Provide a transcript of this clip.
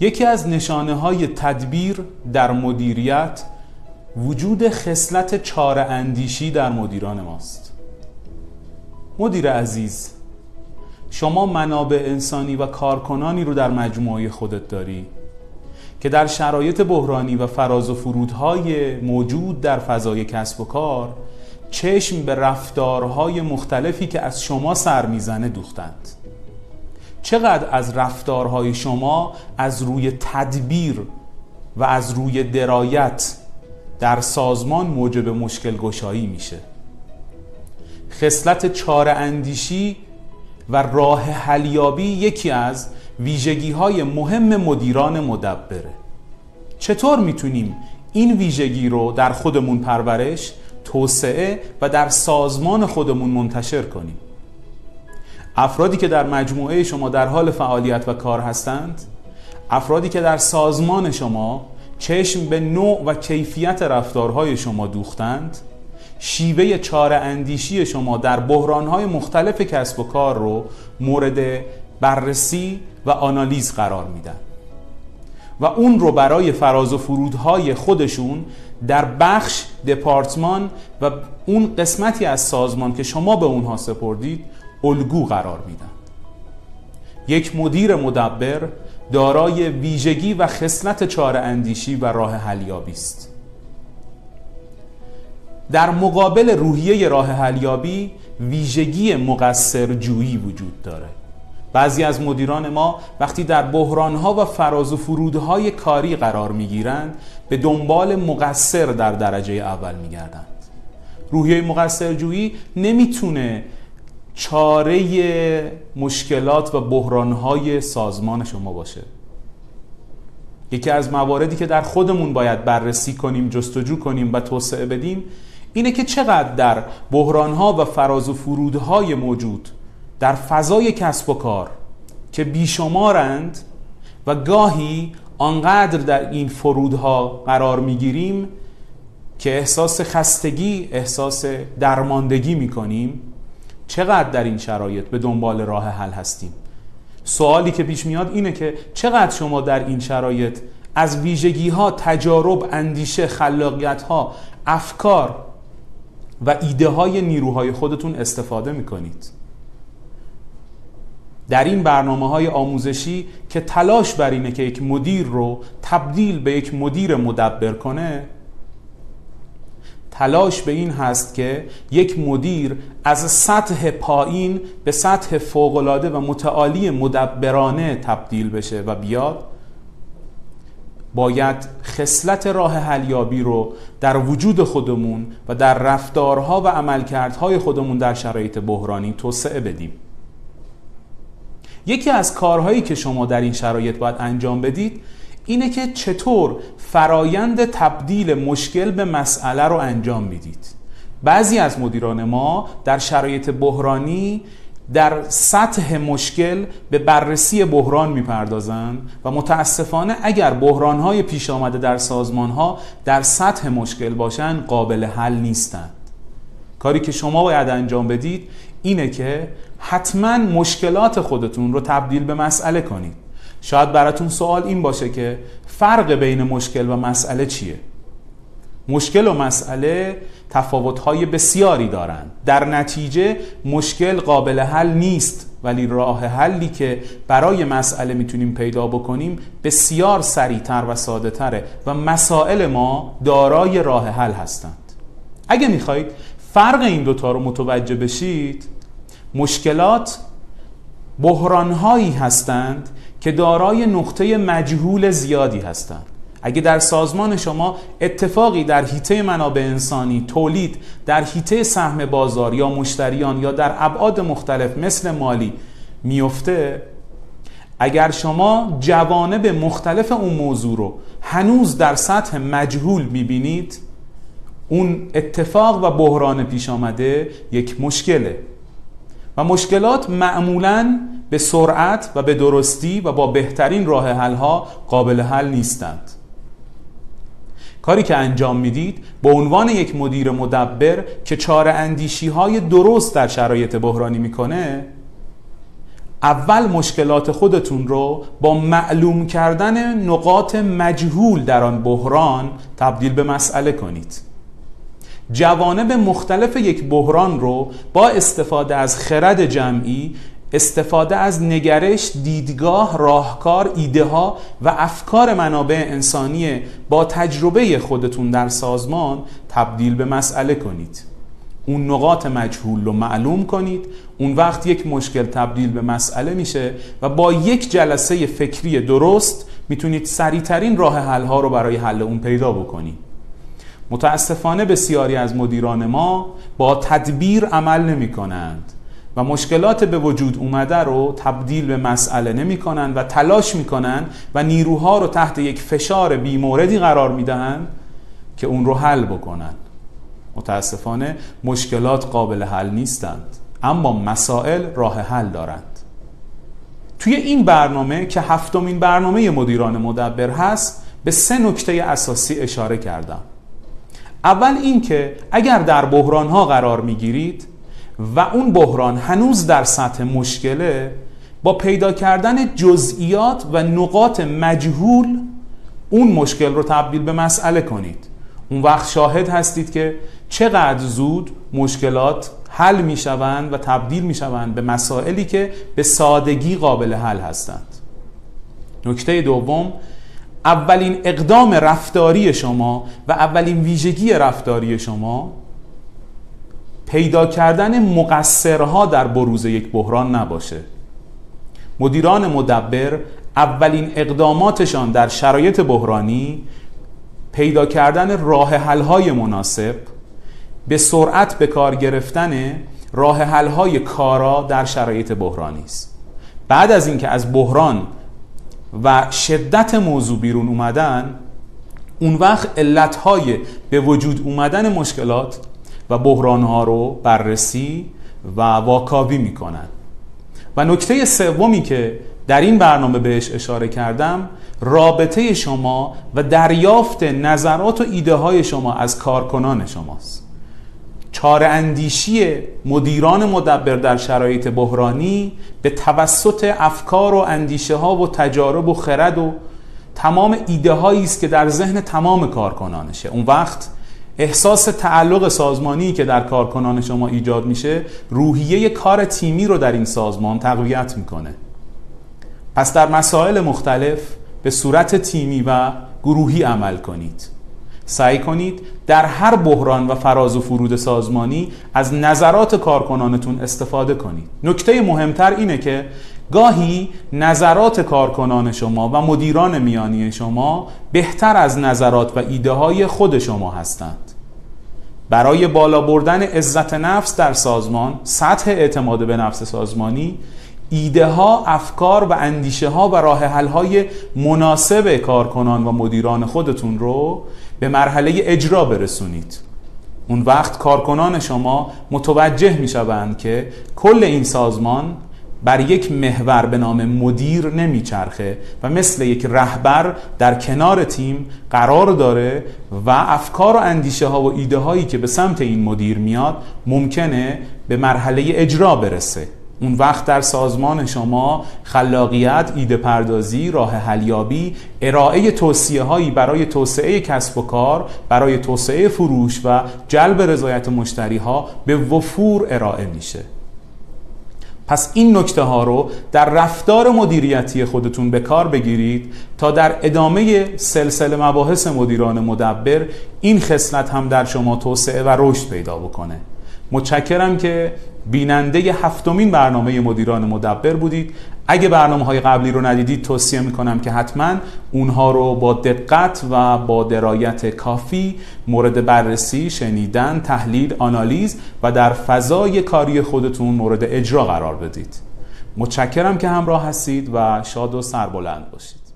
یکی از نشانه های تدبیر در مدیریت وجود خصلت چاره اندیشی در مدیران ماست. مدیر عزیز شما منابع انسانی و کارکنانی رو در مجموعه خودت داری که در شرایط بحرانی و فراز و فرودهای موجود در فضای کسب و کار چشم به رفتارهای مختلفی که از شما سر می‌زنه دوختند. چقدر از رفتارهای شما از روی تدبیر و از روی درایت در سازمان موجب مشکل گشایی میشه؟ خصلت چاره اندیشی و راه حلیابی یکی از ویژگی های مهم مدیران مدبره. چطور می‌تونیم این ویژگی رو در خودمون پرورش توسعه و در سازمان خودمون منتشر کنیم. افرادی که در مجموعه شما در حال فعالیت و کار هستند افرادی که در سازمان شما چشم به نوع و کیفیت رفتارهای شما دوختند شیوه چاره اندیشی شما در بحرانهای مختلف کسب و کار رو مورد بررسی و آنالیز قرار میدن. و اون رو برای فراز و فرودهای خودشون در بخش دپارتمان و اون قسمتی از سازمان که شما به اونها سپردید الگو قرار میدن. یک مدیر مدبر دارای ویژگی و خصلت چاره اندیشی و راه حلیابی است. در مقابل روحیه راه حلیابی ویژگی مقصر جویی وجود داره. بعضی از مدیران ما وقتی در بحرانها و فراز و فرودهای کاری قرار می‌گیرند به دنبال مقصر در درجه اول میگردند. روحیه مقصر جویی نمی‌تونه چاره مشکلات و بحرانهای سازمان شما باشه. یکی از مواردی که در خودمون باید بررسی کنیم جستجو کنیم و توسعه بدیم اینه که چقدر در بحرانها و فراز و فرودهای موجود در فضای کسب و کار که بیشمارند و گاهی آنقدر در این فرودها قرار می‌گیریم که احساس خستگی احساس درماندگی می‌کنیم چقدر در این شرایط به دنبال راه حل هستیم؟ سوالی که پیش میاد اینه که چقدر شما در این شرایط از ویژگی ها تجارب اندیشه خلاقیت ها افکار و ایده های نیروهای خودتون استفاده می‌کنید؟ در این برنامه های آموزشی که تلاش بر اینه که یک مدیر رو تبدیل به یک مدیر مدبر کنه تلاش به این هست که یک مدیر از سطح پایین به سطح فوقالعاده و متعالی مدبرانه تبدیل بشه و بیاد. باید خصلت راه حلیابی رو در وجود خودمون و در رفتارها و عملکردهای خودمون در شرایط بحرانی توسعه بدیم. یکی از کارهایی که شما در این شرایط باید انجام بدید اینه که چطور فرایند تبدیل مشکل به مسئله رو انجام می‌دید. بعضی از مدیران ما در شرایط بحرانی در سطح مشکل به بررسی بحران می‌پردازند و متاسفانه اگر بحرانهای پیش آمده در سازمانها در سطح مشکل باشند قابل حل نیستند. کاری که شما باید انجام بدید اینه که حتما مشکلات خودتون رو تبدیل به مسئله کنید. شاید براتون سوال این باشه که فرق بین مشکل و مسئله چیه؟ مشکل و مسئله تفاوت‌های بسیاری دارند. در نتیجه مشکل قابل حل نیست ولی راه حلی که برای مسئله می‌تونیم پیدا بکنیم بسیار سریعتر و ساده تره و مسائل ما دارای راه حل هستند. اگه می‌خواهید فرق این دوتا رو متوجه بشید مشکلات بحرانهایی هستند که دارای نقطه مجهول زیادی هستند. اگه در سازمان شما اتفاقی در حیطه منابع انسانی تولید در حیطه سهم بازار یا مشتریان یا در ابعاد مختلف مثل مالی میفته اگر شما جوانب مختلف اون موضوع رو هنوز در سطح مجهول می‌بینید اون اتفاق و بحران پیش آمده یک مشکله. و مشکلات معمولا به سرعت و به درستی و با بهترین راه حل ها قابل حل نیستند. کاری که انجام می‌دید به عنوان یک مدیر مدبر که چاره اندیشی های درست در شرایط بحرانی می‌کنه اول مشکلات خودتون رو با معلوم کردن نقاط مجهول در آن بحران تبدیل به مسئله کنید. جوانب مختلف یک بحران رو با استفاده از خرد جمعی استفاده از نگرش، دیدگاه، راهکار، ایده ها و افکار منابع انسانی با تجربه خودتون در سازمان تبدیل به مسئله کنید. اون نقاط مجهول رو معلوم کنید. اون وقت یک مشکل تبدیل به مسئله میشه و با یک جلسه فکری درست می‌تونید سریعترین راه حل ها رو برای حل اون پیدا بکنید. متاسفانه بسیاری از مدیران ما با تدبیر عمل نمی کنند و مشکلات به وجود اومده رو تبدیل به مسئله نمی کنند و تلاش می کنند و نیروها رو تحت یک فشار بیموردی قرار می دهند که اون رو حل بکنند. متاسفانه مشکلات قابل حل نیستند اما مسائل راه حل دارند. توی این برنامه که هفتمین برنامه مدیران مدبر هست به سه نکته اساسی اشاره کردم. اول این که اگر در بحران ها قرار می‌گیرید و اون بحران هنوز در سطح مشکله با پیدا کردن جزئیات و نقاط مجهول اون مشکل رو تبدیل به مسئله کنید. اون وقت شاهد هستید که چقدر زود مشکلات حل می شوند و تبدیل می شوند به مسائلی که به سادگی قابل حل هستند. نکته دوم اولین اقدام رفتاری شما و اولین ویژگی رفتاری شما پیدا کردن مقصرها در بروز یک بحران نباشه. مدیران مدبر اولین اقداماتشان در شرایط بحرانی پیدا کردن راه حل‌های مناسب به سرعت به کار گرفتن راه حل‌های کارا در شرایط بحرانی است. بعد از اینکه از بحران و شدت موضوع بیرون اومدن اون وقت علتهای به وجود اومدن مشکلات و بحرانها رو بررسی و واکاوی می‌کنن. و نکته سومی که در این برنامه بهش اشاره کردم رابطه شما و دریافت نظرات و ایده های شما از کارکنان شماست. چاره اندیشی مدیران مدبر در شرایط بحرانی به توسط افکار و اندیشه ها و تجارب و خرد و تمام ایده هایی است که در ذهن تمام کارکنانشه اون وقت احساس تعلق سازمانی که در کارکنان شما ایجاد میشه روحیه کار تیمی رو در این سازمان تقویت می‌کنه. پس در مسائل مختلف به صورت تیمی و گروهی عمل کنید. سعی کنید در هر بحران و فراز و فرود سازمانی از نظرات کارکنانتون استفاده کنید. نکته مهمتر اینه که گاهی نظرات کارکنان شما و مدیران میانی شما بهتر از نظرات و ایده های خود شما هستند. برای بالا بردن عزت نفس در سازمان سطح اعتماد به نفس سازمانی ایده ها، افکار و اندیشه ها و راه حل های مناسب کارکنان و مدیران خودتون رو به مرحله اجرا برسونید. اون وقت کارکنان شما متوجه می شوند که کل این سازمان بر یک محور به نام مدیر نمیچرخه و مثل یک رهبر در کنار تیم قرار داره و افکار و اندیشه ها و ایده هایی که به سمت این مدیر میاد ممکنه به مرحله اجرا برسه. اون وقت در سازمان شما خلاقیت، ایده پردازی، راه حلیابی، ارائه توصیه هایی برای توسعه کسب و کار، برای توسعه فروش و جلب رضایت مشتری ها به وفور ارائه میشه. پس این نکته ها رو در رفتار مدیریتی خودتون به کار بگیرید تا در ادامه سلسله مباحث مدیران مدبر این خصلت هم در شما توسعه و رشد پیدا بکنه متشکرم که بیننده هفتمین برنامه مدیران مدبر بودید. اگه برنامه های قبلی رو ندیدید توصیه می‌کنم که حتما اونها رو با دقت و با درایت کافی مورد بررسی، شنیدن، تحلیل، آنالیز و در فضای کاری خودتون مورد اجرا قرار بدید. متشکرم که همراه هستید و شاد و سربلند باشید.